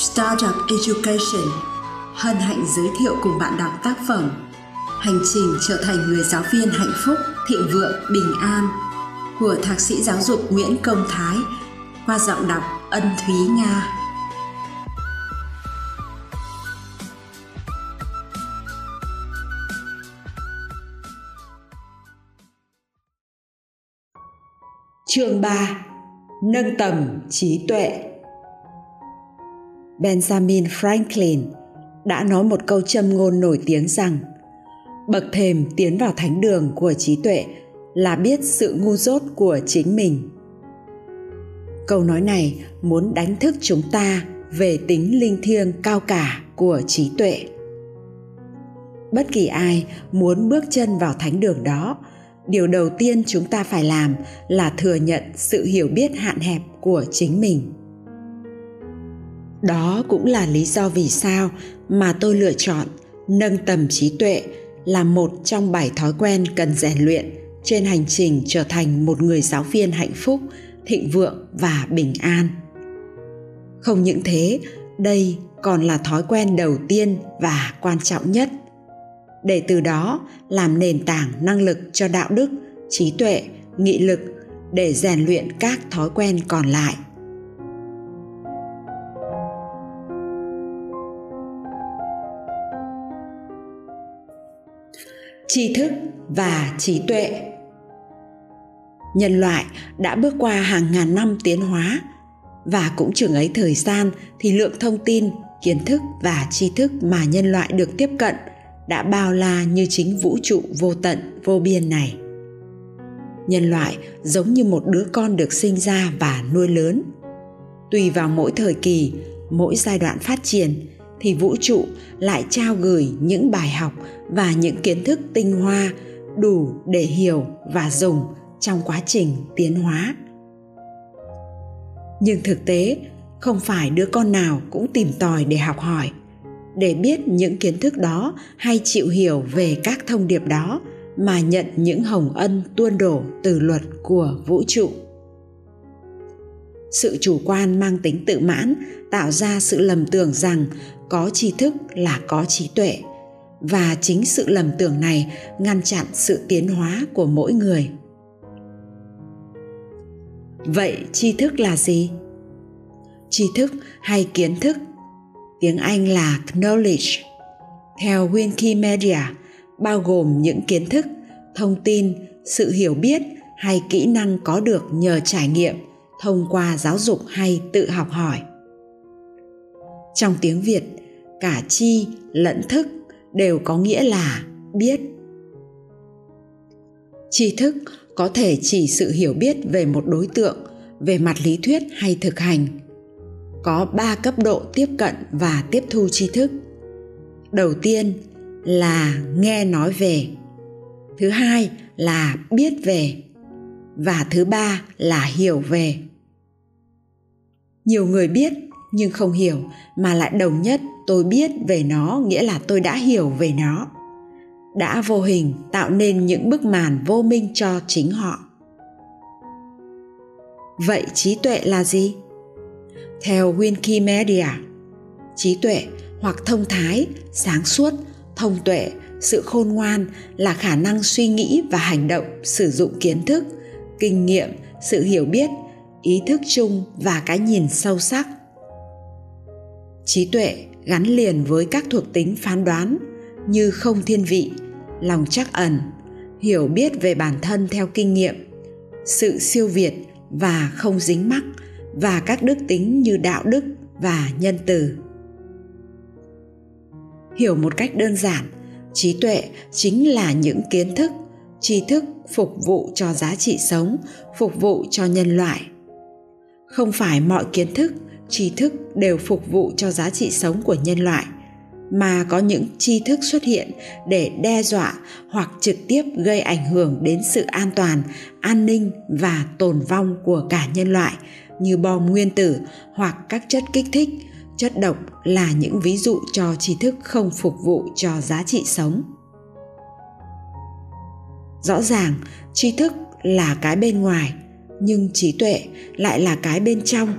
Startup Education hân hạnh giới thiệu cùng bạn đọc tác phẩm Hành trình trở thành người giáo viên hạnh phúc, thịnh vượng, bình an của Thạc sĩ giáo dục Nguyễn Công Thái qua giọng đọc Ân Thúy Nga. Chương 3 Nâng tầm trí tuệ Benjamin Franklin đã nói một câu châm ngôn nổi tiếng rằng, bậc thềm tiến vào thánh đường của trí tuệ là biết sự ngu dốt của chính mình. Câu nói này muốn đánh thức chúng ta về tính linh thiêng cao cả của trí tuệ. Bất kỳ ai muốn bước chân vào thánh đường đó, điều đầu tiên chúng ta phải làm là thừa nhận sự hiểu biết hạn hẹp của chính mình đó cũng là lý do vì sao mà tôi lựa chọn nâng tầm trí tuệ là một trong bảy thói quen cần rèn luyện trên hành trình trở thành một người giáo viên hạnh phúc, thịnh vượng và bình an. Không những thế, đây còn là thói quen đầu tiên và quan trọng nhất. Để từ đó làm nền tảng năng lực cho đạo đức, trí tuệ, nghị lực để rèn luyện các thói quen còn lại. Tri thức và trí tuệ. Nhân loại đã bước qua hàng ngàn năm tiến hóa và cũng chừng ấy thời gian thì lượng thông tin, kiến thức và tri thức mà nhân loại được tiếp cận đã bao la như chính vũ trụ vô tận, vô biên này. Nhân loại giống như một đứa con được sinh ra và nuôi lớn. Tùy vào mỗi thời kỳ, mỗi giai đoạn phát triển thì vũ trụ lại trao gửi những bài học và những kiến thức tinh hoa đủ để hiểu và dùng trong quá trình tiến hóa. Nhưng thực tế, không phải đứa con nào cũng tìm tòi để học hỏi. Để biết những kiến thức đó hay chịu hiểu về các thông điệp đó mà nhận những hồng ân tuôn đổ từ luật của vũ trụ. Sự chủ quan mang tính tự mãn tạo ra sự lầm tưởng rằng có tri thức là có trí tuệ. Và chính sự lầm tưởng này ngăn chặn sự tiến hóa của mỗi người. Vậy tri thức là gì? Tri thức hay kiến thức? Tiếng anh là knowledge. Theo wikimedia, bao gồm những kiến thức, thông tin, sự hiểu biết hay kỹ năng có được nhờ trải nghiệm thông qua giáo dục hay tự học hỏi. Trong tiếng việt cả chi lẫn thức đều có nghĩa là biết. Tri thức có thể chỉ sự hiểu biết về một đối tượng, về mặt lý thuyết hay thực hành. Có ba cấp độ tiếp cận và tiếp thu tri thức. Đầu tiên là nghe nói về. Thứ hai là biết về. Và thứ ba là hiểu về. Nhiều người biết nhưng không hiểu, mà lại đồng nhất tôi biết về nó nghĩa là tôi đã hiểu về nó. Đã vô hình tạo nên những bức màn vô minh cho chính họ. Vậy trí tuệ là gì? Theo wikimedia, trí tuệ hoặc thông thái, sáng suốt, thông tuệ, sự khôn ngoan là khả năng suy nghĩ và hành động, sử dụng kiến thức, kinh nghiệm, sự hiểu biết, ý thức chung và cái nhìn sâu sắc trí tuệ gắn liền với các thuộc tính phán đoán như không thiên vị, lòng chắc ẩn, hiểu biết về bản thân theo kinh nghiệm, sự siêu việt và không dính mắc, và các đức tính như đạo đức và nhân từ. Hiểu một cách đơn giản, trí tuệ chính là những kiến thức, tri thức phục vụ cho giá trị sống, phục vụ cho nhân loại. Không phải mọi kiến thức tri thức đều phục vụ cho giá trị sống của nhân loại, mà có những tri thức xuất hiện để đe dọa hoặc trực tiếp gây ảnh hưởng đến sự an toàn, an ninh và tồn vong của cả nhân loại, như bom nguyên tử hoặc các chất kích thích. Chất độc là những ví dụ cho tri thức không phục vụ cho giá trị sống. Rõ ràng, tri thức là cái bên ngoài, nhưng trí tuệ lại là cái bên trong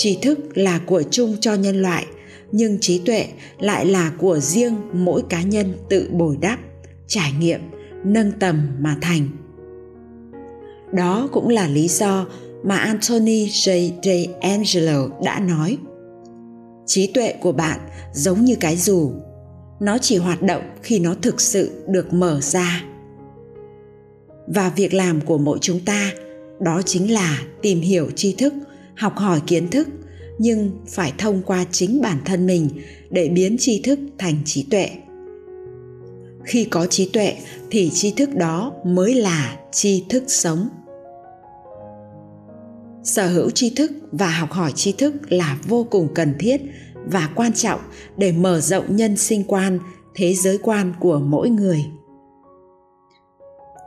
tri thức là của chung cho nhân loại, nhưng trí tuệ lại là của riêng mỗi cá nhân tự bồi đắp, trải nghiệm, nâng tầm mà thành đó cũng là lý do mà Anthony J. J. Angelo đã nói, trí tuệ của bạn giống như cái dù, nó chỉ hoạt động khi nó thực sự được mở ra và việc làm của mỗi chúng ta, đó chính là tìm hiểu tri thức học hỏi kiến thức, nhưng phải thông qua chính bản thân mình để biến tri thức thành trí tuệ. Khi có trí tuệ thì tri thức đó mới là tri thức sống. Sở hữu tri thức và học hỏi tri thức là vô cùng cần thiết và quan trọng để mở rộng nhân sinh quan, thế giới quan của mỗi người.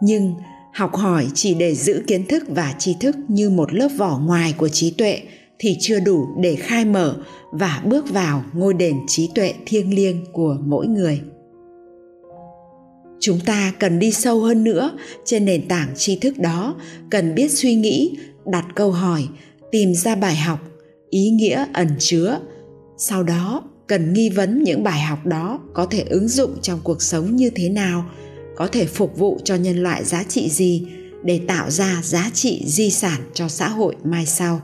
Nhưng học hỏi chỉ để giữ kiến thức và tri thức như một lớp vỏ ngoài của trí tuệ thì chưa đủ để khai mở và bước vào ngôi đền trí tuệ thiêng liêng của mỗi người. Chúng ta cần đi sâu hơn nữa trên nền tảng tri thức đó, cần biết suy nghĩ, đặt câu hỏi, tìm ra bài học, ý nghĩa ẩn chứa. Sau đó, cần nghi vấn những bài học đó có thể ứng dụng trong cuộc sống như thế nào có thể phục vụ cho nhân loại giá trị gì để tạo ra giá trị di sản cho xã hội mai sau.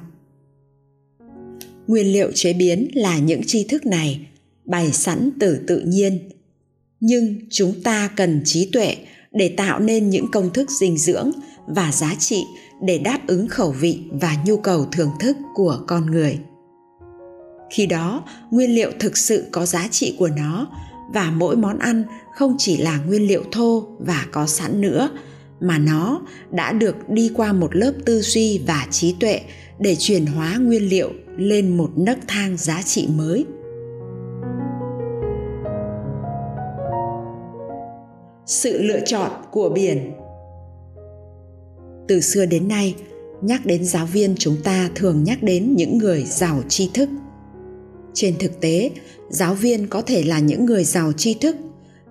Nguyên liệu chế biến là những tri thức này, bày sẵn từ tự nhiên. Nhưng chúng ta cần trí tuệ để tạo nên những công thức dinh dưỡng và giá trị để đáp ứng khẩu vị và nhu cầu thưởng thức của con người. Khi đó, nguyên liệu thực sự có giá trị của nó và mỗi món ăn không chỉ là nguyên liệu thô và có sẵn nữa, mà nó đã được đi qua một lớp tư duy và trí tuệ để chuyển hóa nguyên liệu lên một nấc thang giá trị mới. Sự lựa chọn của biển. Từ xưa đến nay, nhắc đến giáo viên chúng ta thường nhắc đến những người giàu tri thức trên thực tế, giáo viên có thể là những người giàu tri thức,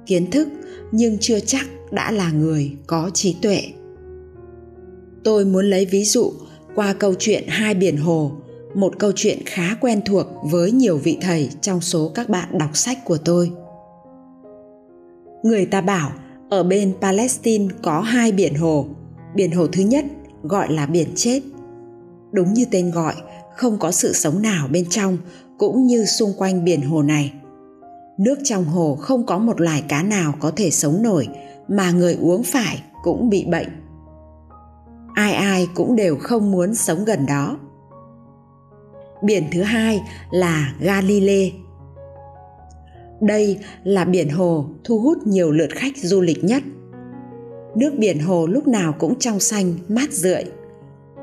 kiến thức, nhưng chưa chắc đã là người có trí tuệ. Tôi muốn lấy ví dụ qua câu chuyện hai biển hồ, một câu chuyện khá quen thuộc với nhiều vị thầy trong số các bạn đọc sách của tôi. Người ta bảo, ở bên palestine có hai biển hồ. Biển hồ thứ nhất gọi là biển chết. Đúng như tên gọi, không có sự sống nào bên trong cũng như xung quanh biển hồ này nước trong hồ không có một loài cá nào có thể sống nổi mà người uống phải cũng bị bệnh ai ai cũng đều không muốn sống gần đó biển thứ hai là Galilee. Đây là biển hồ thu hút nhiều lượt khách du lịch nhất. Nước biển hồ lúc nào cũng trong xanh, mát rượi.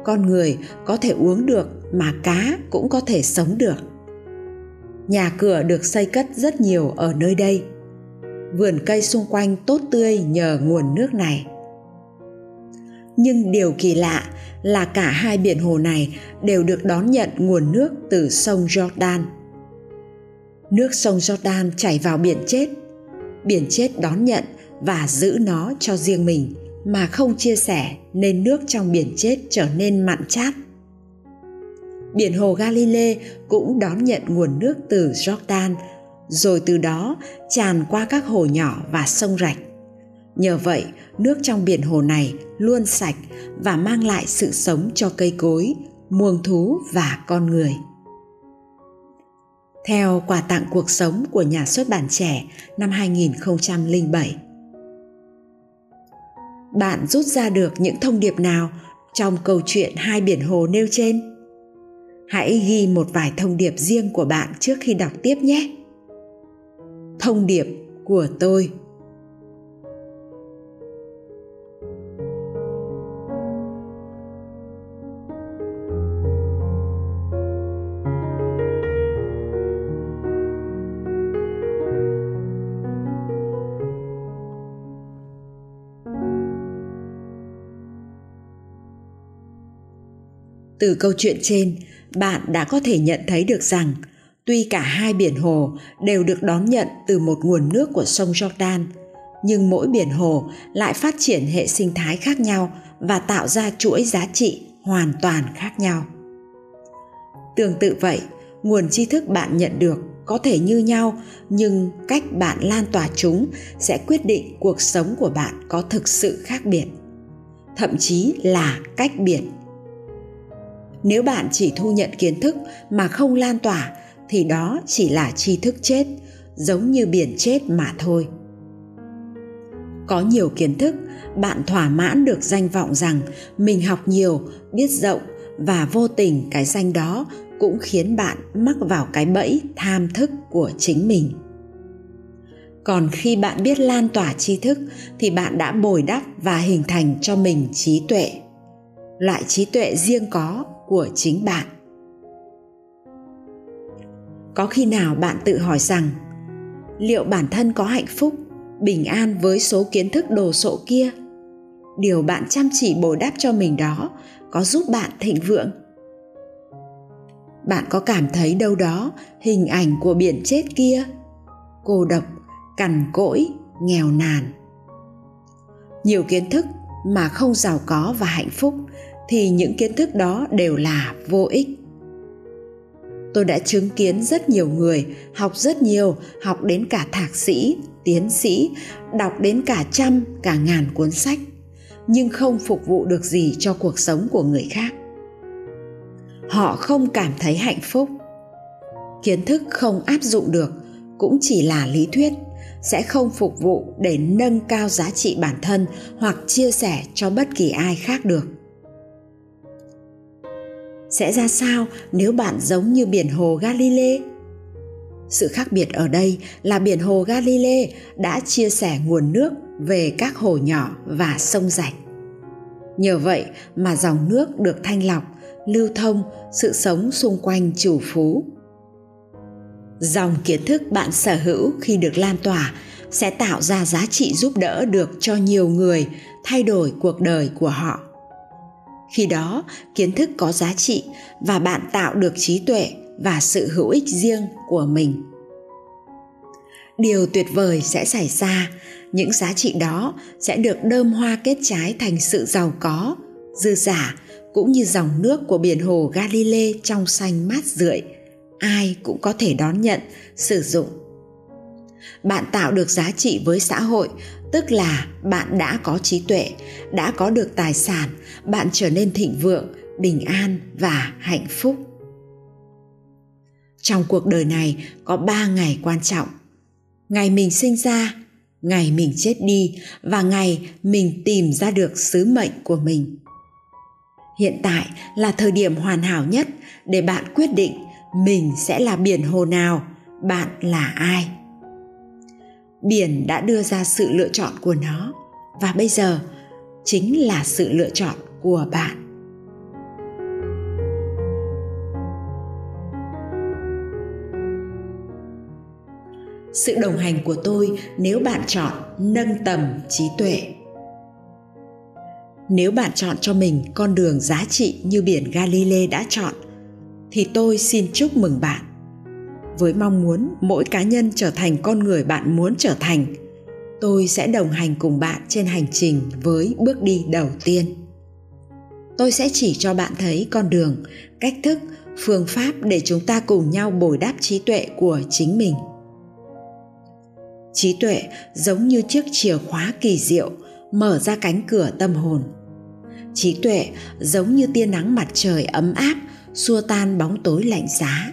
Con người có thể uống được mà cá cũng có thể sống được. Nhà cửa được xây cất rất nhiều ở nơi đây. Vườn cây xung quanh tốt tươi nhờ nguồn nước này nhưng điều kỳ lạ là cả hai biển hồ này đều được đón nhận nguồn nước từ sông Jordan. Nước sông Jordan chảy vào biển chết. Biển chết đón nhận và giữ nó cho riêng mình, mà không chia sẻ nên nước trong biển chết trở nên mặn chát. Biển hồ Galilee cũng đón nhận nguồn nước từ Jordan rồi từ đó tràn qua các hồ nhỏ và sông rạch Nhờ vậy, nước trong biển hồ này luôn sạch và mang lại sự sống cho cây cối, muông thú và con người. Theo quà tặng cuộc sống của nhà xuất bản trẻ năm 2007. Bạn rút ra được những thông điệp nào trong câu chuyện hai biển hồ nêu trên? Hãy ghi một vài thông điệp riêng của bạn trước khi đọc tiếp nhé. Thông điệp của tôi từ câu chuyện trên bạn đã có thể nhận thấy được rằng, tuy cả hai biển hồ đều được đón nhận từ một nguồn nước của sông jordan, nhưng mỗi biển hồ lại phát triển hệ sinh thái khác nhau và tạo ra chuỗi giá trị hoàn toàn khác nhau. Tương tự vậy, nguồn tri thức bạn nhận được có thể như nhau, nhưng cách bạn lan tỏa chúng sẽ quyết định cuộc sống của bạn có thực sự khác biệt, thậm chí là cách biệt nếu bạn chỉ thu nhận kiến thức mà không lan tỏa, thì đó chỉ là tri thức chết, giống như biển chết mà thôi. Có nhiều kiến thức, bạn thỏa mãn được danh vọng rằng mình học nhiều, biết rộng và vô tình cái danh đó cũng khiến bạn mắc vào cái bẫy tham thức của chính mình. Còn khi bạn biết lan tỏa tri thức, thì bạn đã bồi đắp và hình thành cho mình trí tuệ. Loại trí tuệ riêng có của chính bạn. Có khi nào bạn tự hỏi rằng, liệu bản thân có hạnh phúc, bình an với số kiến thức đồ sộ kia? Điều bạn chăm chỉ bồi đắp cho mình đó có giúp bạn thịnh vượng? Bạn có cảm thấy đâu đó hình ảnh của biển chết kia? Cô độc, cằn cỗi, nghèo nàn. Nhiều kiến thức mà không giàu có và hạnh phúc thì những kiến thức đó đều là vô ích. Tôi đã chứng kiến rất nhiều người học rất nhiều, học đến cả thạc sĩ, tiến sĩ, đọc đến cả trăm, cả ngàn cuốn sách, nhưng không phục vụ được gì cho cuộc sống của người khác. Họ không cảm thấy hạnh phúc. Kiến thức không áp dụng được cũng chỉ là lý thuyết, sẽ không phục vụ để nâng cao giá trị bản thân hoặc chia sẻ cho bất kỳ ai khác được sẽ ra sao nếu bạn giống như biển hồ Galilee? Sự khác biệt ở đây là biển hồ Galilee đã chia sẻ nguồn nước về các hồ nhỏ và sông rạch. Nhờ vậy mà dòng nước được thanh lọc, lưu thông, sự sống xung quanh chủ phú. Dòng kiến thức bạn sở hữu khi được lan tỏa sẽ tạo ra giá trị giúp đỡ được cho nhiều người thay đổi cuộc đời của họ khi đó, kiến thức có giá trị và bạn tạo được trí tuệ và sự hữu ích riêng của mình. Điều tuyệt vời sẽ xảy ra. Những giá trị đó sẽ được đơm hoa kết trái thành sự giàu có, dư giả, cũng như dòng nước của biển hồ Galilee trong xanh mát rượi. Ai cũng có thể đón nhận, sử dụng. Bạn tạo được giá trị với xã hội tức là bạn đã có trí tuệ, đã có được tài sản, bạn trở nên thịnh vượng, bình an và hạnh phúc. Trong cuộc đời này, có ba ngày quan trọng. Ngày mình sinh ra, ngày mình chết đi và ngày mình tìm ra được sứ mệnh của mình. Hiện tại là thời điểm hoàn hảo nhất để bạn quyết định mình sẽ là biển hồ nào, bạn là ai biển đã đưa ra sự lựa chọn của nó, và bây giờ chính là sự lựa chọn của bạn. Sự đồng hành của tôi nếu bạn chọn nâng tầm trí tuệ. Nếu bạn chọn cho mình con đường giá trị như biển Galilee đã chọn, thì tôi xin chúc mừng bạn với mong muốn mỗi cá nhân trở thành con người bạn muốn trở thành, tôi sẽ đồng hành cùng bạn trên hành trình với bước đi đầu tiên. Tôi sẽ chỉ cho bạn thấy con đường, cách thức, phương pháp để chúng ta cùng nhau bồi đắp trí tuệ của chính mình. Trí tuệ giống như chiếc chìa khóa kỳ diệu, mở ra cánh cửa tâm hồn. Trí tuệ giống như tia nắng mặt trời ấm áp, xua tan bóng tối lạnh giá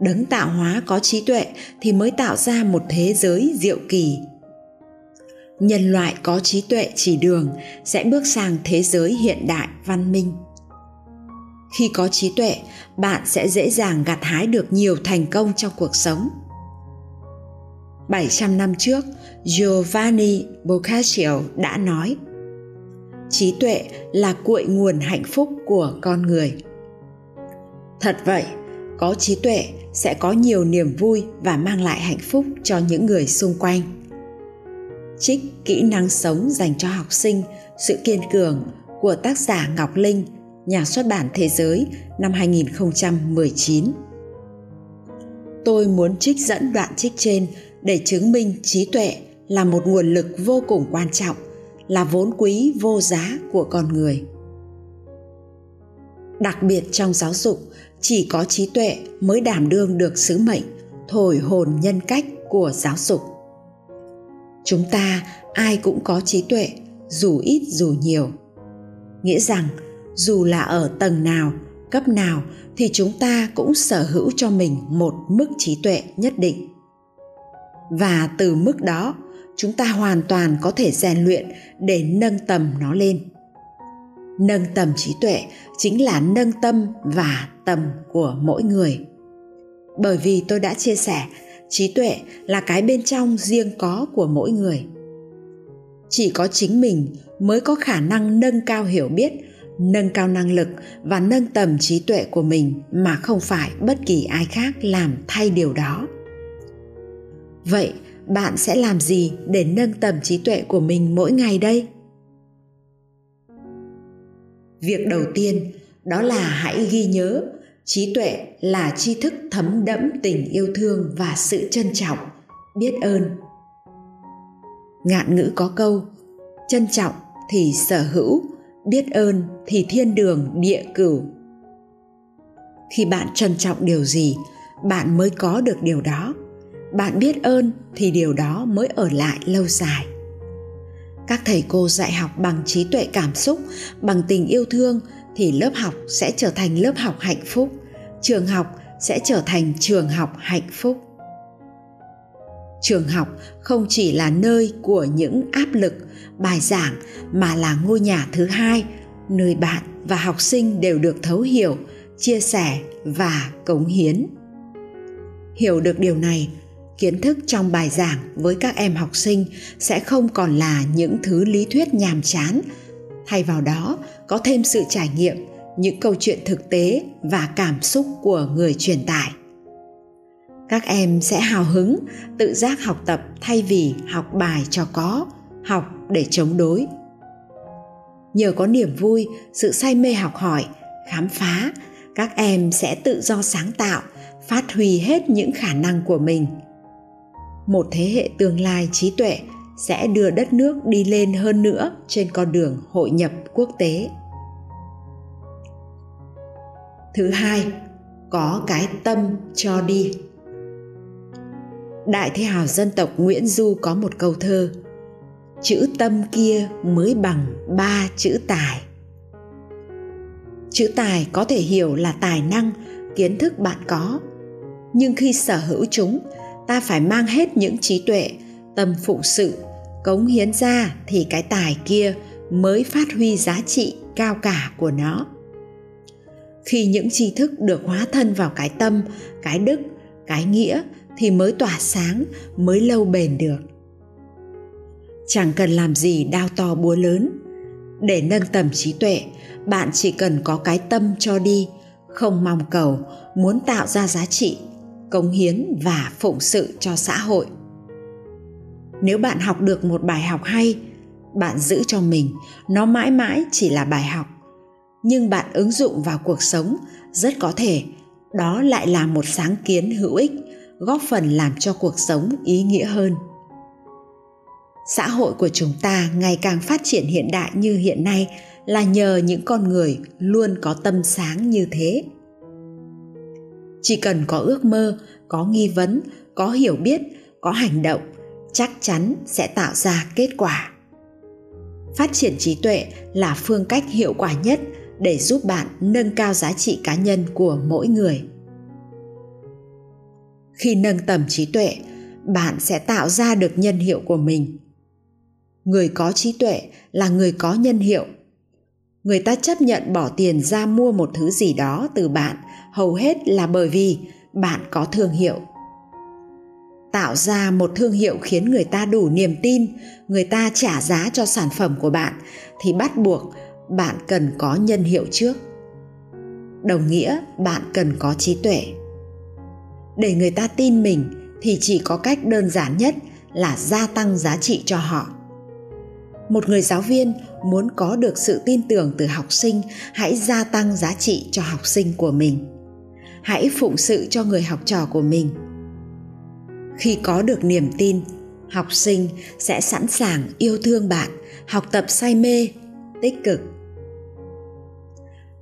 đấng tạo hóa có trí tuệ thì mới tạo ra một thế giới diệu kỳ. Nhân loại có trí tuệ chỉ đường sẽ bước sang thế giới hiện đại văn minh. Khi có trí tuệ bạn sẽ dễ dàng gặt hái được nhiều thành công trong cuộc sống. 700 năm trước, Giovanni Boccaccio đã nói Trí tuệ là cuội nguồn hạnh phúc của con người. Thật vậy, có trí tuệ sẽ có nhiều niềm vui và mang lại hạnh phúc cho những người xung quanh trích kỹ năng sống dành cho học sinh sự kiên cường của tác giả Ngọc Linh, nhà xuất bản Thế giới năm 2019. Tôi muốn trích dẫn đoạn trích trên để chứng minh trí tuệ là một nguồn lực vô cùng quan trọng, là vốn quý vô giá của con người. Đặc biệt trong giáo dục, chỉ có trí tuệ mới đảm đương được sứ mệnh, thổi hồn nhân cách của giáo dục. Chúng ta ai cũng có trí tuệ, dù ít dù nhiều. Nghĩa rằng, dù là ở tầng nào, cấp nào, thì chúng ta cũng sở hữu cho mình một mức trí tuệ nhất định. Và từ mức đó, chúng ta hoàn toàn có thể rèn luyện để nâng tầm nó lên nâng tầm trí tuệ chính là nâng tâm và tầm của mỗi người. Bởi vì tôi đã chia sẻ, trí tuệ là cái bên trong riêng có của mỗi người. Chỉ có chính mình mới có khả năng nâng cao hiểu biết, nâng cao năng lực và nâng tầm trí tuệ của mình mà không phải bất kỳ ai khác làm thay điều đó. Vậy, bạn sẽ làm gì để nâng tầm trí tuệ của mình mỗi ngày đây? Việc đầu tiên đó là hãy ghi nhớ, trí tuệ là tri thức thấm đẫm tình yêu thương và sự trân trọng. Biết ơn. Ngạn ngữ có câu, trân trọng thì sở hữu, biết ơn thì thiên đường địa cửu. Khi bạn trân trọng điều gì, bạn mới có được điều đó. Bạn biết ơn thì điều đó mới ở lại lâu dài các thầy cô dạy học bằng trí tuệ cảm xúc, bằng tình yêu thương thì lớp học sẽ trở thành lớp học hạnh phúc. Trường học sẽ trở thành trường học hạnh phúc. Trường học không chỉ là nơi của những áp lực, bài giảng mà là ngôi nhà thứ hai, nơi bạn và học sinh đều được thấu hiểu, chia sẻ và cống hiến. Hiểu được điều này kiến thức trong bài giảng với các em học sinh sẽ không còn là những thứ lý thuyết nhàm chán. Thay vào đó, có thêm sự trải nghiệm, những câu chuyện thực tế và cảm xúc của người truyền tải. Các em sẽ hào hứng, tự giác học tập thay vì học bài cho có, học để chống đối. Nhờ có niềm vui, sự say mê học hỏi, khám phá, các em sẽ tự do sáng tạo, phát huy hết những khả năng của mình một thế hệ tương lai trí tuệ sẽ đưa đất nước đi lên hơn nữa trên con đường hội nhập quốc tế. Thứ hai, có cái tâm cho đi. Đại thế hào dân tộc nguyễn du có một câu thơ, chữ tâm kia mới bằng ba chữ tài. Chữ tài có thể hiểu là tài năng, kiến thức bạn có, nhưng khi sở hữu chúng ta phải mang hết những trí tuệ, tâm phụ sự, cống hiến ra thì cái tài kia mới phát huy giá trị cao cả của nó. Khi những tri thức được hóa thân vào cái tâm, cái đức, cái nghĩa thì mới tỏa sáng, mới lâu bền được. Chẳng cần làm gì đao to búa lớn. Để nâng tầm trí tuệ, bạn chỉ cần có cái tâm cho đi, không mong cầu, muốn tạo ra giá trị cống hiến và phụng sự cho xã hội. Nếu bạn học được một bài học hay, bạn giữ cho mình nó mãi mãi chỉ là bài học. Nhưng bạn ứng dụng vào cuộc sống rất có thể đó lại là một sáng kiến hữu ích, góp phần làm cho cuộc sống ý nghĩa hơn. Xã hội của chúng ta ngày càng phát triển hiện đại như hiện nay là nhờ những con người luôn có tâm sáng như thế chỉ cần có ước mơ, có nghi vấn, có hiểu biết, có hành động, chắc chắn sẽ tạo ra kết quả. Phát triển trí tuệ là phương cách hiệu quả nhất để giúp bạn nâng cao giá trị cá nhân của mỗi người. Khi nâng tầm trí tuệ, bạn sẽ tạo ra được nhân hiệu của mình. Người có trí tuệ là người có nhân hiệu. Người ta chấp nhận bỏ tiền ra mua một thứ gì đó từ bạn hầu hết là bởi vì bạn có thương hiệu. Tạo ra một thương hiệu khiến người ta đủ niềm tin, người ta trả giá cho sản phẩm của bạn, thì bắt buộc bạn cần có nhân hiệu trước. Đồng nghĩa, bạn cần có trí tuệ. Để người ta tin mình, thì chỉ có cách đơn giản nhất là gia tăng giá trị cho họ. Một người giáo viên muốn có được sự tin tưởng từ học sinh, hãy gia tăng giá trị cho học sinh của mình hãy phụng sự cho người học trò của mình. Khi có được niềm tin, học sinh sẽ sẵn sàng yêu thương bạn, học tập say mê, tích cực.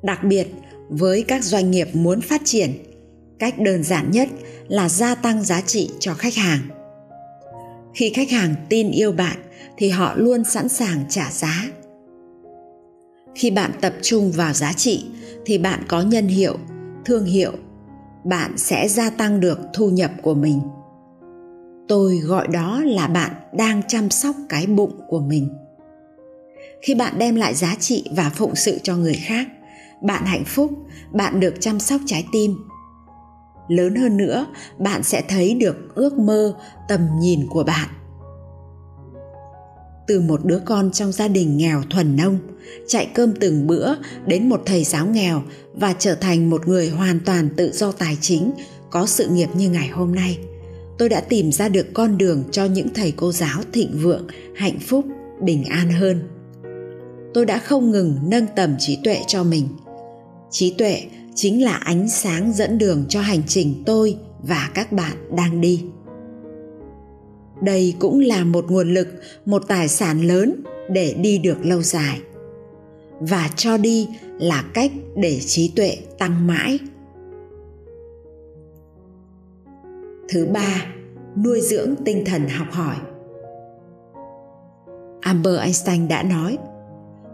Đặc biệt, với các doanh nghiệp muốn phát triển, cách đơn giản nhất là gia tăng giá trị cho khách hàng. Khi khách hàng tin yêu bạn thì họ luôn sẵn sàng trả giá. Khi bạn tập trung vào giá trị thì bạn có nhân hiệu, thương hiệu bạn sẽ gia tăng được thu nhập của mình. Tôi gọi đó là bạn đang chăm sóc cái bụng của mình. Khi bạn đem lại giá trị và phụng sự cho người khác, bạn hạnh phúc, bạn được chăm sóc trái tim. Lớn hơn nữa, bạn sẽ thấy được ước mơ, tầm nhìn của bạn từ một đứa con trong gia đình nghèo thuần nông, chạy cơm từng bữa đến một thầy giáo nghèo và trở thành một người hoàn toàn tự do tài chính, có sự nghiệp như ngày hôm nay. Tôi đã tìm ra được con đường cho những thầy cô giáo thịnh vượng, hạnh phúc, bình an hơn. Tôi đã không ngừng nâng tầm trí tuệ cho mình. Trí tuệ chính là ánh sáng dẫn đường cho hành trình tôi và các bạn đang đi đây cũng là một nguồn lực, một tài sản lớn để đi được lâu dài. Và cho đi là cách để trí tuệ tăng mãi. Thứ ba, nuôi dưỡng tinh thần học hỏi. Albert einstein đã nói,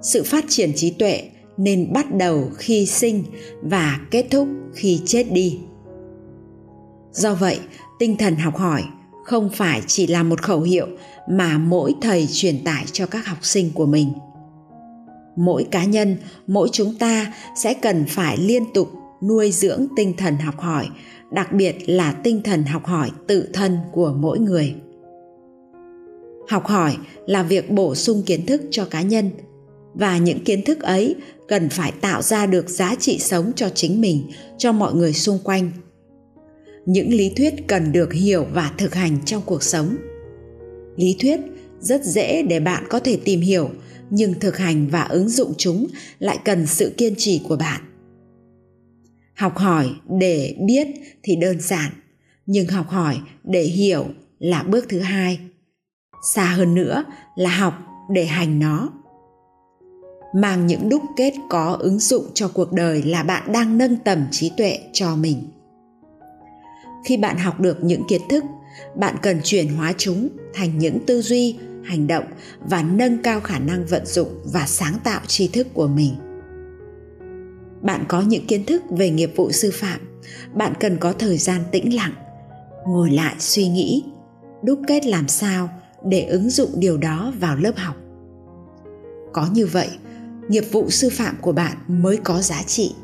sự phát triển trí tuệ nên bắt đầu khi sinh và kết thúc khi chết đi. Do vậy, tinh thần học hỏi không phải chỉ là một khẩu hiệu mà mỗi thầy truyền tải cho các học sinh của mình. Mỗi cá nhân, mỗi chúng ta sẽ cần phải liên tục nuôi dưỡng tinh thần học hỏi, đặc biệt là tinh thần học hỏi tự thân của mỗi người. Học hỏi là việc bổ sung kiến thức cho cá nhân, và những kiến thức ấy cần phải tạo ra được giá trị sống cho chính mình, cho mọi người xung quanh những lý thuyết cần được hiểu và thực hành trong cuộc sống. Lý thuyết rất dễ để bạn có thể tìm hiểu, nhưng thực hành và ứng dụng chúng lại cần sự kiên trì của bạn. Học hỏi để biết thì đơn giản, nhưng học hỏi để hiểu là bước thứ hai. Xa hơn nữa là học để hành nó. Mang những đúc kết có ứng dụng cho cuộc đời là bạn đang nâng tầm trí tuệ cho mình khi bạn học được những kiến thức, bạn cần chuyển hóa chúng thành những tư duy, hành động và nâng cao khả năng vận dụng và sáng tạo tri thức của mình. Bạn có những kiến thức về nghiệp vụ sư phạm, bạn cần có thời gian tĩnh lặng, ngồi lại suy nghĩ, đúc kết làm sao để ứng dụng điều đó vào lớp học. Có như vậy, nghiệp vụ sư phạm của bạn mới có giá trị.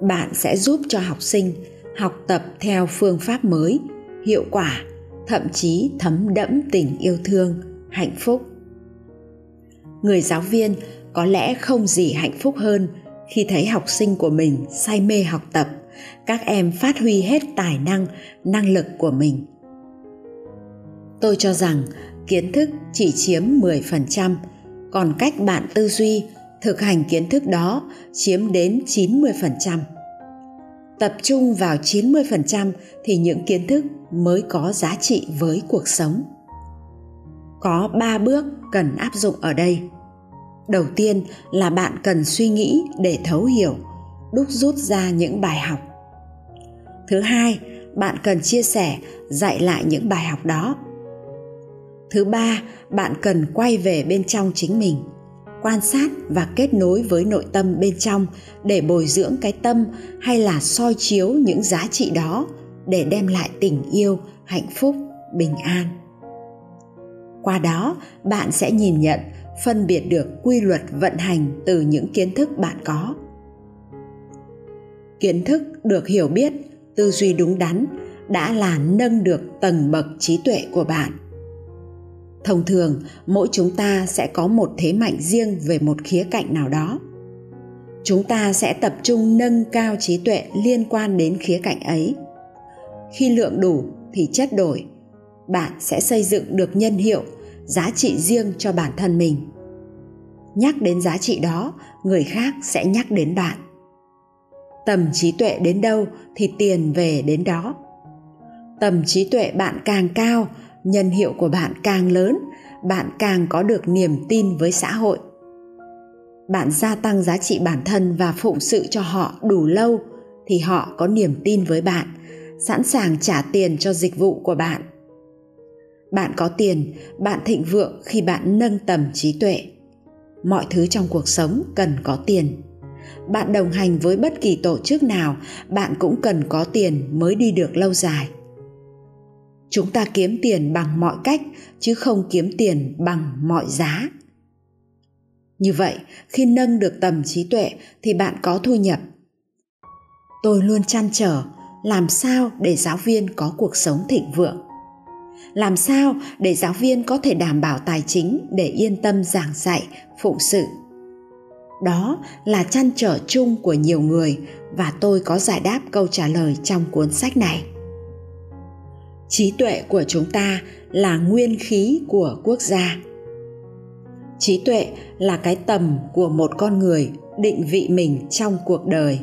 Bạn sẽ giúp cho học sinh học tập theo phương pháp mới hiệu quả thậm chí thấm đẫm tình yêu thương hạnh phúc người giáo viên có lẽ không gì hạnh phúc hơn khi thấy học sinh của mình say mê học tập các em phát huy hết tài năng năng lực của mình tôi cho rằng kiến thức chỉ chiếm 10%, còn cách bạn tư duy, thực hành kiến thức đó chiếm đến 90%. Tập trung vào 90% thì những kiến thức mới có giá trị với cuộc sống. Có 3 bước cần áp dụng ở đây. Đầu tiên là bạn cần suy nghĩ để thấu hiểu, đúc rút ra những bài học. Thứ hai, bạn cần chia sẻ, dạy lại những bài học đó thứ ba bạn cần quay về bên trong chính mình quan sát và kết nối với nội tâm bên trong để bồi dưỡng cái tâm hay là soi chiếu những giá trị đó để đem lại tình yêu, hạnh phúc, bình an. Qua đó, bạn sẽ nhìn nhận, phân biệt được quy luật vận hành từ những kiến thức bạn có. Kiến thức được hiểu biết, tư duy đúng đắn đã là nâng được tầng bậc trí tuệ của bạn thông thường, mỗi chúng ta sẽ có một thế mạnh riêng về một khía cạnh nào đó. Chúng ta sẽ tập trung nâng cao trí tuệ liên quan đến khía cạnh ấy. Khi lượng đủ thì chất đổi, bạn sẽ xây dựng được nhân hiệu, giá trị riêng cho bản thân mình. Nhắc đến giá trị đó, người khác sẽ nhắc đến bạn. Tầm trí tuệ đến đâu thì tiền về đến đó. Tầm trí tuệ bạn càng cao nhân hiệu của bạn càng lớn, bạn càng có được niềm tin với xã hội. Bạn gia tăng giá trị bản thân và phụng sự cho họ đủ lâu thì họ có niềm tin với bạn, sẵn sàng trả tiền cho dịch vụ của bạn. Bạn có tiền, bạn thịnh vượng khi bạn nâng tầm trí tuệ. Mọi thứ trong cuộc sống cần có tiền. Bạn đồng hành với bất kỳ tổ chức nào, bạn cũng cần có tiền mới đi được lâu dài chúng ta kiếm tiền bằng mọi cách, chứ không kiếm tiền bằng mọi giá. Như vậy, khi nâng được tầm trí tuệ, thì bạn có thu nhập. Tôi luôn chăn trở, làm sao để giáo viên có cuộc sống thịnh vượng? Làm sao để giáo viên có thể đảm bảo tài chính để yên tâm giảng dạy, phụng sự? Đó là chăn trở chung của nhiều người và tôi có giải đáp câu trả lời trong cuốn sách này trí tuệ của chúng ta là nguyên khí của quốc gia trí tuệ là cái tầm của một con người định vị mình trong cuộc đời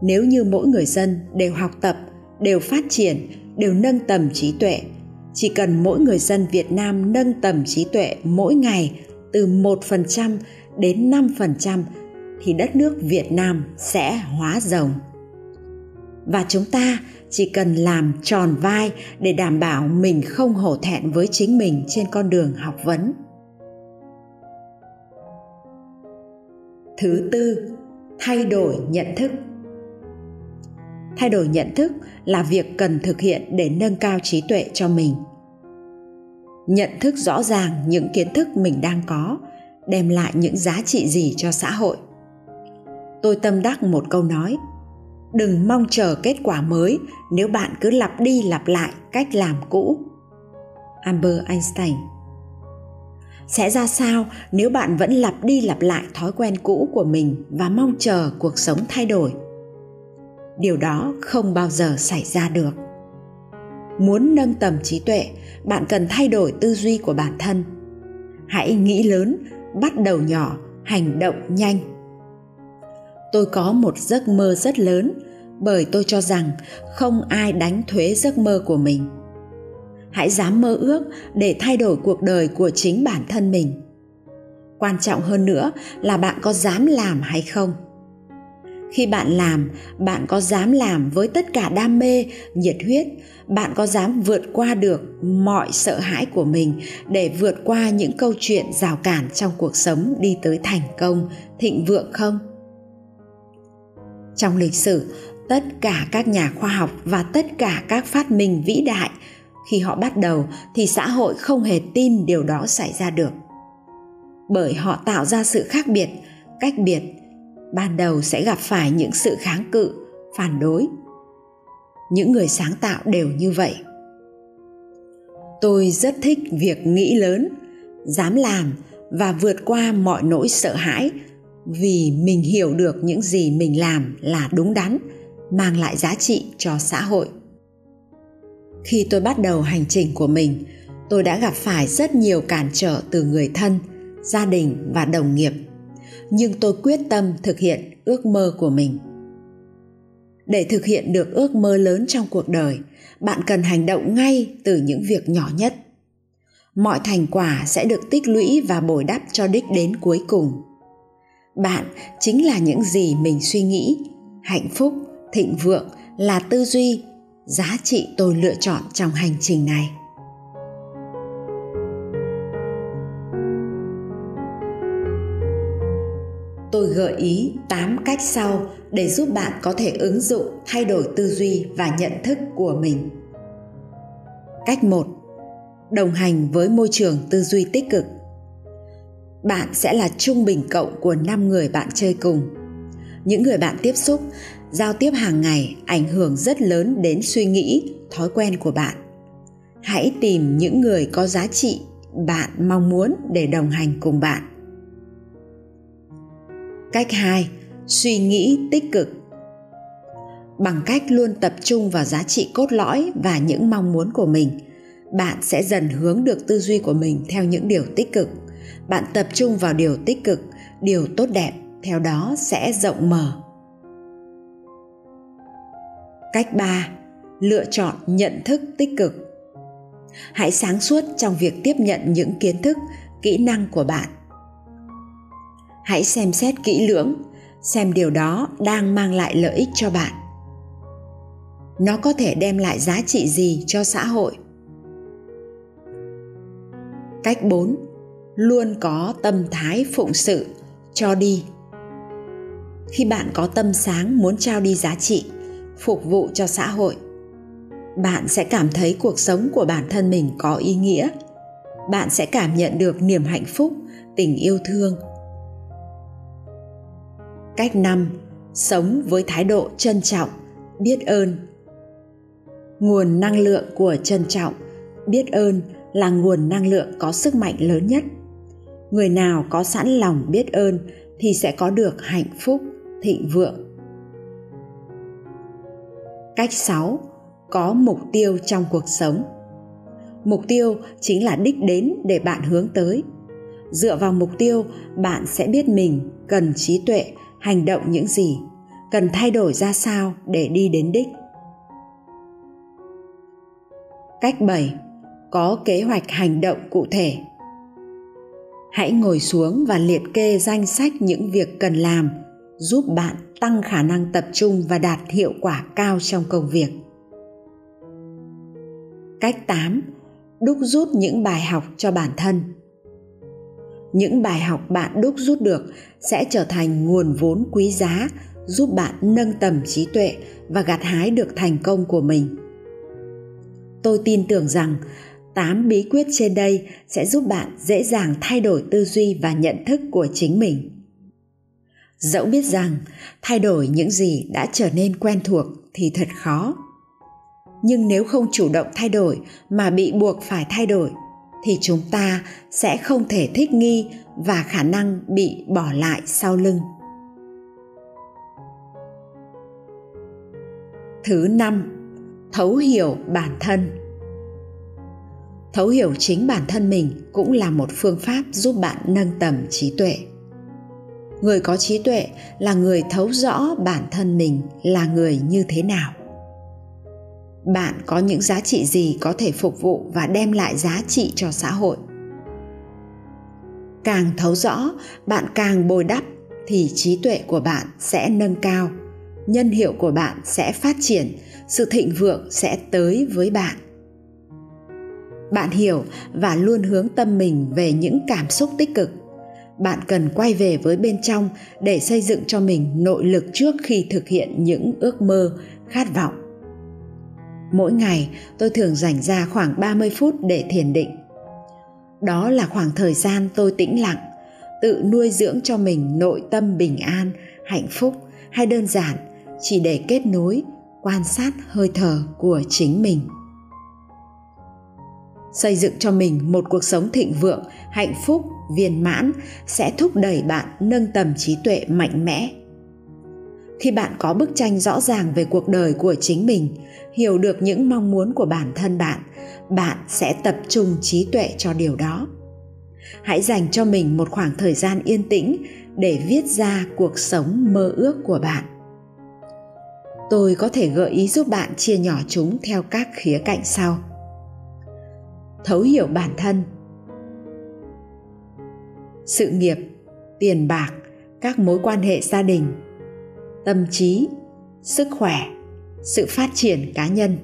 nếu như mỗi người dân đều học tập, đều phát triển, đều nâng tầm trí tuệ, chỉ cần mỗi người dân Việt Nam nâng tầm trí tuệ mỗi ngày từ 1% đến 5% thì đất nước Việt Nam sẽ hóa rồng. Và chúng ta chỉ cần làm tròn vai để đảm bảo mình không hổ thẹn với chính mình trên con đường học vấn. Thứ tư, thay đổi nhận thức. Thay đổi nhận thức là việc cần thực hiện để nâng cao trí tuệ cho mình. Nhận thức rõ ràng những kiến thức mình đang có đem lại những giá trị gì cho xã hội tôi tâm đắc một câu nói đừng mong chờ kết quả mới, nếu bạn cứ lặp đi lặp lại cách làm cũ. Albert Einstein. Sẽ ra sao nếu bạn vẫn lặp đi lặp lại thói quen cũ của mình và mong chờ cuộc sống thay đổi? Điều đó không bao giờ xảy ra được. Muốn nâng tầm trí tuệ, bạn cần thay đổi tư duy của bản thân. Hãy nghĩ lớn, bắt đầu nhỏ, hành động nhanh tôi có một giấc mơ rất lớn, bởi tôi cho rằng không ai đánh thuế giấc mơ của mình. Hãy dám mơ ước để thay đổi cuộc đời của chính bản thân mình. Quan trọng hơn nữa là bạn có dám làm hay không. Khi bạn làm, bạn có dám làm với tất cả đam mê, nhiệt huyết, bạn có dám vượt qua được mọi sợ hãi của mình để vượt qua những câu chuyện rào cản trong cuộc sống đi tới thành công, thịnh vượng không? Trong lịch sử, tất cả các nhà khoa học và tất cả các phát minh vĩ đại, khi họ bắt đầu thì xã hội không hề tin điều đó xảy ra được. Bởi họ tạo ra sự khác biệt, cách biệt, ban đầu sẽ gặp phải những sự kháng cự, phản đối. Những người sáng tạo đều như vậy. Tôi rất thích việc nghĩ lớn, dám làm và vượt qua mọi nỗi sợ hãi vì mình hiểu được những gì mình làm là đúng đắn, mang lại giá trị cho xã hội. Khi tôi bắt đầu hành trình của mình, tôi đã gặp phải rất nhiều cản trở từ người thân, gia đình và đồng nghiệp. Nhưng tôi quyết tâm thực hiện ước mơ của mình. Để thực hiện được ước mơ lớn trong cuộc đời, bạn cần hành động ngay từ những việc nhỏ nhất. Mọi thành quả sẽ được tích lũy và bồi đắp cho đích đến cuối cùng bạn chính là những gì mình suy nghĩ hạnh phúc, thịnh vượng là tư duy, giá trị tôi lựa chọn trong hành trình này tôi gợi ý 8 cách sau để giúp bạn có thể ứng dụng, thay đổi tư duy và nhận thức của mình. Cách 1. Đồng hành với môi trường tư duy tích cực. Bạn sẽ là trung bình cộng của 5 người bạn chơi cùng. Những người bạn tiếp xúc, giao tiếp hàng ngày ảnh hưởng rất lớn đến suy nghĩ, thói quen của bạn. Hãy tìm những người có giá trị bạn mong muốn để đồng hành cùng bạn Cách 2. Suy nghĩ tích cực. Bằng cách luôn tập trung vào giá trị cốt lõi và những mong muốn của mình, bạn sẽ dần hướng được tư duy của mình theo những điều tích cực. Bạn tập trung vào điều tích cực, điều tốt đẹp, theo đó sẽ rộng mở. Cách 3. Lựa chọn nhận thức tích cực. Hãy sáng suốt trong việc tiếp nhận những kiến thức, kỹ năng của bạn hãy xem xét kỹ lưỡng xem điều đó đang mang lại lợi ích cho bạn nó có thể đem lại giá trị gì cho xã hội cách 4 luôn có tâm thái phụng sự. Cho đi. Khi bạn có tâm sáng muốn trao đi giá trị, phục vụ cho xã hội, bạn sẽ cảm thấy cuộc sống của bản thân mình có ý nghĩa. Bạn sẽ cảm nhận được niềm hạnh phúc, tình yêu thương. Cách năm, sống với thái độ trân trọng, biết ơn. Nguồn năng lượng của trân trọng, biết ơn là nguồn năng lượng có sức mạnh lớn nhất người nào có sẵn lòng biết ơn thì sẽ có được hạnh phúc, thịnh vượng. Cách 6 có mục tiêu trong cuộc sống. Mục tiêu chính là đích đến để bạn hướng tới. Dựa vào mục tiêu, bạn sẽ biết mình, cần trí tuệ, hành động những gì, cần thay đổi ra sao để đi đến đích. Cách 7 có kế hoạch hành động cụ thể hãy ngồi xuống và liệt kê danh sách những việc cần làm, giúp bạn tăng khả năng tập trung và đạt hiệu quả cao trong công việc. Cách 8 đúc rút những bài học cho bản thân. Những bài học bạn đúc rút được sẽ trở thành nguồn vốn quý giá, giúp bạn nâng tầm trí tuệ và gặt hái được thành công của mình. Tôi tin tưởng rằng 8 bí quyết trên đây sẽ giúp bạn dễ dàng thay đổi tư duy và nhận thức của chính mình. Dẫu biết rằng thay đổi những gì đã trở nên quen thuộc thì thật khó. Nhưng nếu không chủ động thay đổi mà bị buộc phải thay đổi thì chúng ta sẽ không thể thích nghi và khả năng bị bỏ lại sau lưng. Thứ năm, thấu hiểu bản thân thấu hiểu chính bản thân mình cũng là một phương pháp giúp bạn nâng tầm trí tuệ. Người có trí tuệ là người thấu rõ bản thân mình là người như thế nào. Bạn có những giá trị gì có thể phục vụ và đem lại giá trị cho xã hội? Càng thấu rõ, bạn càng bồi đắp thì trí tuệ của bạn sẽ nâng cao, nhân hiệu của bạn sẽ phát triển, sự thịnh vượng sẽ tới với bạn bạn hiểu và luôn hướng tâm mình về những cảm xúc tích cực. Bạn cần quay về với bên trong để xây dựng cho mình nội lực trước khi thực hiện những ước mơ, khát vọng. Mỗi ngày, tôi thường dành ra khoảng 30 phút để thiền định. Đó là khoảng thời gian tôi tĩnh lặng, tự nuôi dưỡng cho mình nội tâm bình an, hạnh phúc hay đơn giản chỉ để kết nối, quan sát hơi thở của chính mình xây dựng cho mình một cuộc sống thịnh vượng, hạnh phúc, viên mãn sẽ thúc đẩy bạn nâng tầm trí tuệ mạnh mẽ. Khi bạn có bức tranh rõ ràng về cuộc đời của chính mình, hiểu được những mong muốn của bản thân bạn bạn sẽ tập trung trí tuệ cho điều đó. Hãy dành cho mình một khoảng thời gian yên tĩnh để viết ra cuộc sống mơ ước của bạn. Tôi có thể gợi ý giúp bạn chia nhỏ chúng theo các khía cạnh sau thấu hiểu bản thân. Sự nghiệp, tiền bạc, các mối quan hệ gia đình, tâm trí, sức khỏe, sự phát triển cá nhân.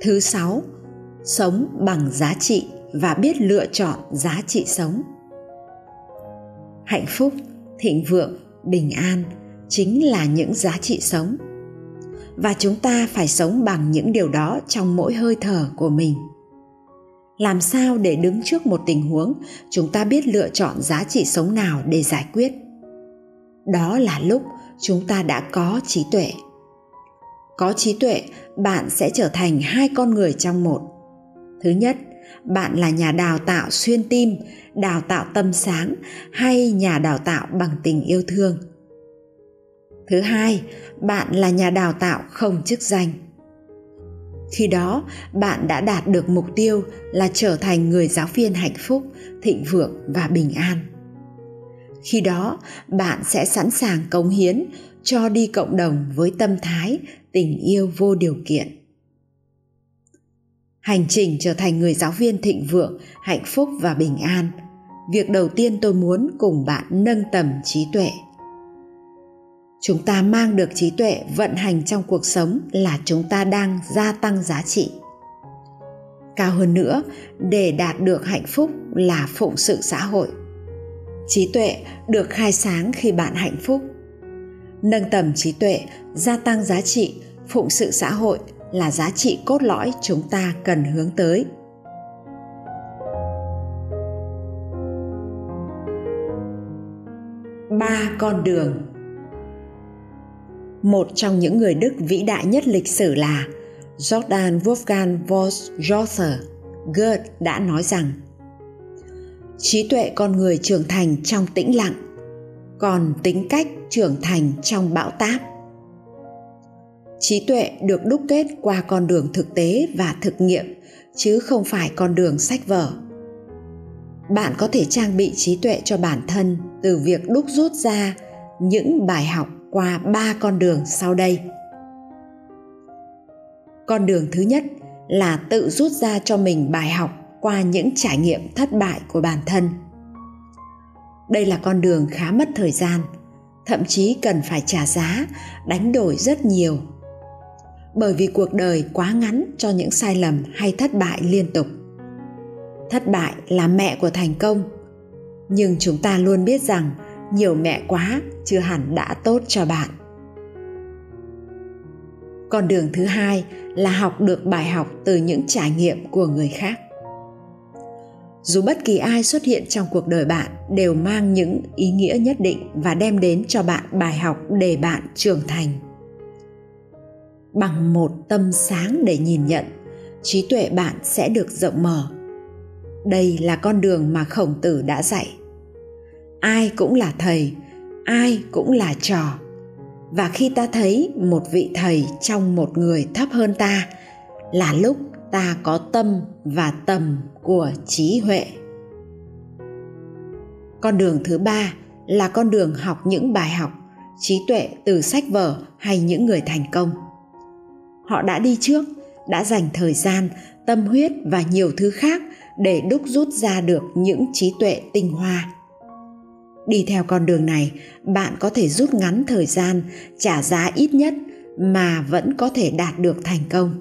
Thứ sáu, sống bằng giá trị và biết lựa chọn giá trị sống. Hạnh phúc, thịnh vượng, bình an chính là những giá trị sống và chúng ta phải sống bằng những điều đó trong mỗi hơi thở của mình. Làm sao để đứng trước một tình huống, chúng ta biết lựa chọn giá trị sống nào để giải quyết. Đó là lúc chúng ta đã có trí tuệ. Có trí tuệ, bạn sẽ trở thành hai con người trong một. Thứ nhất, bạn là nhà đào tạo xuyên tim, đào tạo tâm sáng hay nhà đào tạo bằng tình yêu thương thứ hai, bạn là nhà đào tạo không chức danh. Khi đó, bạn đã đạt được mục tiêu là trở thành người giáo viên hạnh phúc, thịnh vượng và bình an. Khi đó, bạn sẽ sẵn sàng cống hiến cho đi cộng đồng với tâm thái, tình yêu vô điều kiện. Hành trình trở thành người giáo viên thịnh vượng, hạnh phúc và bình an, việc đầu tiên tôi muốn cùng bạn nâng tầm trí tuệ chúng ta mang được trí tuệ vận hành trong cuộc sống là chúng ta đang gia tăng giá trị. Cao hơn nữa, để đạt được hạnh phúc là phụng sự xã hội. Trí tuệ được khai sáng khi bạn hạnh phúc. Nâng tầm trí tuệ, gia tăng giá trị, phụng sự xã hội là giá trị cốt lõi chúng ta cần hướng tới. Ba con đường một trong những người đức vĩ đại nhất lịch sử là Jordan Wolfgang von Goethe Goethe đã nói rằng, trí tuệ con người trưởng thành trong tĩnh lặng, còn tính cách trưởng thành trong bão táp. Trí tuệ được đúc kết qua con đường thực tế và thực nghiệm, chứ không phải con đường sách vở. Bạn có thể trang bị trí tuệ cho bản thân từ việc đúc rút ra những bài học qua ba con đường sau đây. Con đường thứ nhất là tự rút ra cho mình bài học qua những trải nghiệm thất bại của bản thân. Đây là con đường khá mất thời gian, thậm chí cần phải trả giá, đánh đổi rất nhiều. Bởi vì cuộc đời quá ngắn cho những sai lầm hay thất bại liên tục. Thất bại là mẹ của thành công, nhưng chúng ta luôn biết rằng nhiều mẹ quá, chưa hẳn đã tốt cho bạn. Con đường thứ hai là học được bài học từ những trải nghiệm của người khác. Dù bất kỳ ai xuất hiện trong cuộc đời bạn đều mang những ý nghĩa nhất định và đem đến cho bạn bài học để bạn trưởng thành. Bằng một tâm sáng để nhìn nhận, trí tuệ bạn sẽ được rộng mở. Đây là con đường mà khổng tử đã dạy ai cũng là thầy, ai cũng là trò. Và khi ta thấy một vị thầy trong một người thấp hơn ta, là lúc ta có tâm và tầm của trí huệ. Con đường thứ ba là con đường học những bài học, trí tuệ từ sách vở hay những người thành công. Họ đã đi trước, đã dành thời gian, tâm huyết và nhiều thứ khác để đúc rút ra được những trí tuệ tinh hoa đi theo con đường này, bạn có thể rút ngắn thời gian, trả giá ít nhất mà vẫn có thể đạt được thành công.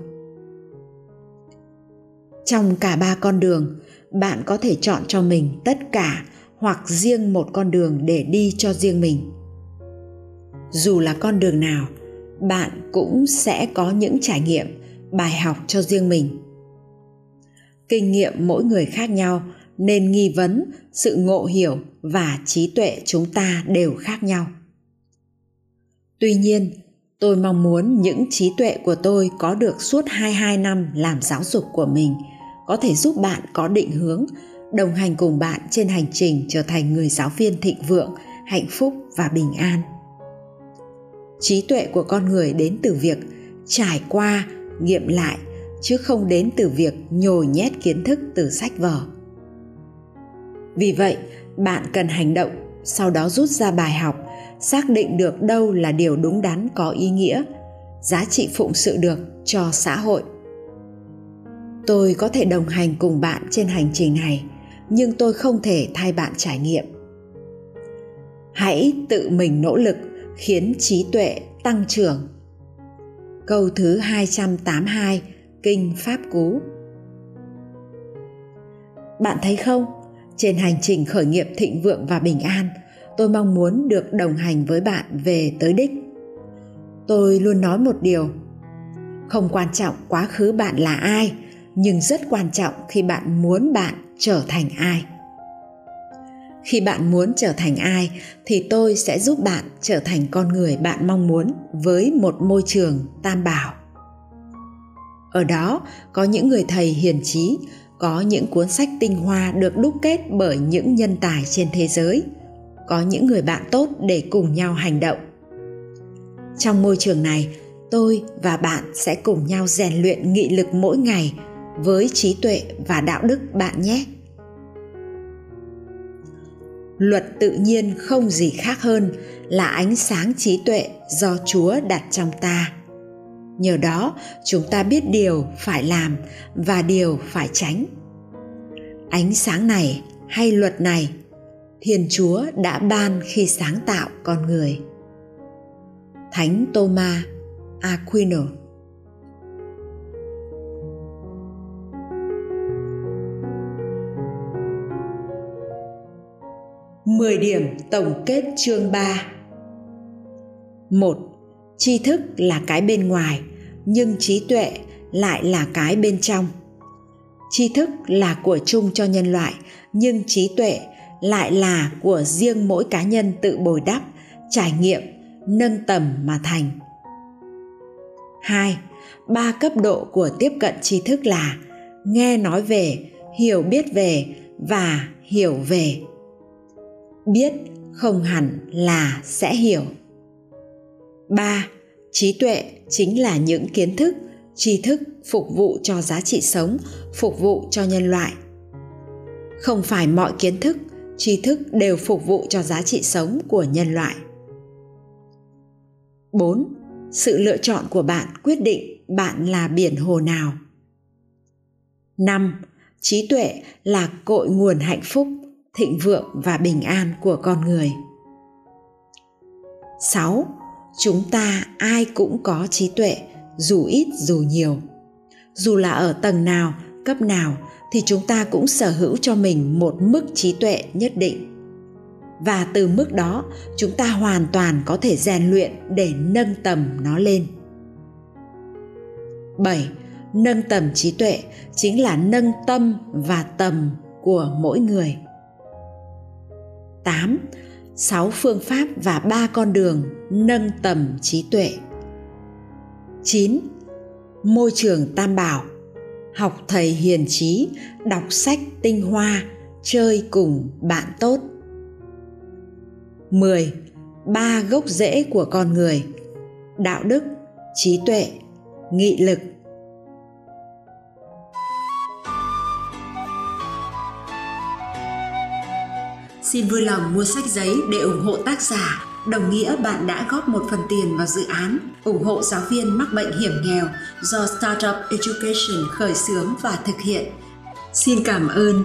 Trong cả ba con đường, bạn có thể chọn cho mình tất cả hoặc riêng một con đường để đi cho riêng mình. Dù là con đường nào, bạn cũng sẽ có những trải nghiệm, bài học cho riêng mình. Kinh nghiệm mỗi người khác nhau nên nghi vấn, sự ngộ hiểu và trí tuệ chúng ta đều khác nhau. Tuy nhiên, tôi mong muốn những trí tuệ của tôi có được suốt 22 năm làm giáo dục của mình, có thể giúp bạn có định hướng, đồng hành cùng bạn trên hành trình trở thành người giáo viên thịnh vượng, hạnh phúc và bình an. Trí tuệ của con người đến từ việc trải qua, nghiệm lại, chứ không đến từ việc nhồi nhét kiến thức từ sách vở vì vậy, bạn cần hành động, sau đó rút ra bài học, xác định được đâu là điều đúng đắn có ý nghĩa, giá trị phụng sự được cho xã hội. Tôi có thể đồng hành cùng bạn trên hành trình này, nhưng tôi không thể thay bạn trải nghiệm. Hãy tự mình nỗ lực khiến trí tuệ tăng trưởng. Câu thứ 282 kinh Pháp Cú. Bạn thấy không? Trên hành trình khởi nghiệp thịnh vượng và bình an, tôi mong muốn được đồng hành với bạn về tới đích. Tôi luôn nói một điều, không quan trọng quá khứ bạn là ai, nhưng rất quan trọng khi bạn muốn bạn trở thành ai. Khi bạn muốn trở thành ai thì tôi sẽ giúp bạn trở thành con người bạn mong muốn với một môi trường tam bảo. Ở đó có những người thầy hiền trí có những cuốn sách tinh hoa được đúc kết bởi những nhân tài trên thế giới. Có những người bạn tốt để cùng nhau hành động. Trong môi trường này, tôi và bạn sẽ cùng nhau rèn luyện nghị lực mỗi ngày với trí tuệ và đạo đức bạn nhé. Luật tự nhiên không gì khác hơn là ánh sáng trí tuệ do chúa đặt trong ta nhờ đó, chúng ta biết điều phải làm và điều phải tránh. Ánh sáng này hay luật này, thiên chúa đã ban khi sáng tạo con người. Thánh Thomas aquino. 10 điểm tổng kết chương 3 1. Tri thức là cái bên ngoài, nhưng trí tuệ lại là cái bên trong. Tri thức là của chung cho nhân loại, nhưng trí tuệ lại là của riêng mỗi cá nhân tự bồi đắp, trải nghiệm, nâng tầm mà thành. 2. Ba cấp độ của tiếp cận tri thức là nghe nói về, hiểu biết về và hiểu về biết không hẳn là sẽ hiểu 3. Trí tuệ chính là những kiến thức, tri thức phục vụ cho giá trị sống, phục vụ cho nhân loại. Không phải mọi kiến thức, tri thức đều phục vụ cho giá trị sống của nhân loại. 4. Sự lựa chọn của bạn quyết định bạn là biển hồ nào. 5. Trí tuệ là cội nguồn hạnh phúc thịnh vượng và bình an của con người. 6. Chúng ta ai cũng có trí tuệ, dù ít dù nhiều. Dù là ở tầng nào, cấp nào thì chúng ta cũng sở hữu cho mình một mức trí tuệ nhất định. Và từ mức đó, chúng ta hoàn toàn có thể rèn luyện để nâng tầm nó lên. 7. Nâng tầm trí tuệ chính là nâng tâm và tầm của mỗi người. 8. 6 phương pháp và 3 con đường nâng tầm trí tuệ. 9. Môi trường tam bảo Học thầy hiền trí, đọc sách tinh hoa, chơi cùng bạn tốt. 10. Ba gốc rễ của con người Đạo đức, trí tuệ, nghị lực Xin vui lòng mua sách giấy để ủng hộ tác giả, đồng nghĩa bạn đã góp một phần tiền vào dự án ủng hộ giáo viên mắc bệnh hiểm nghèo do Startup Education khởi xướng và thực hiện. Xin cảm ơn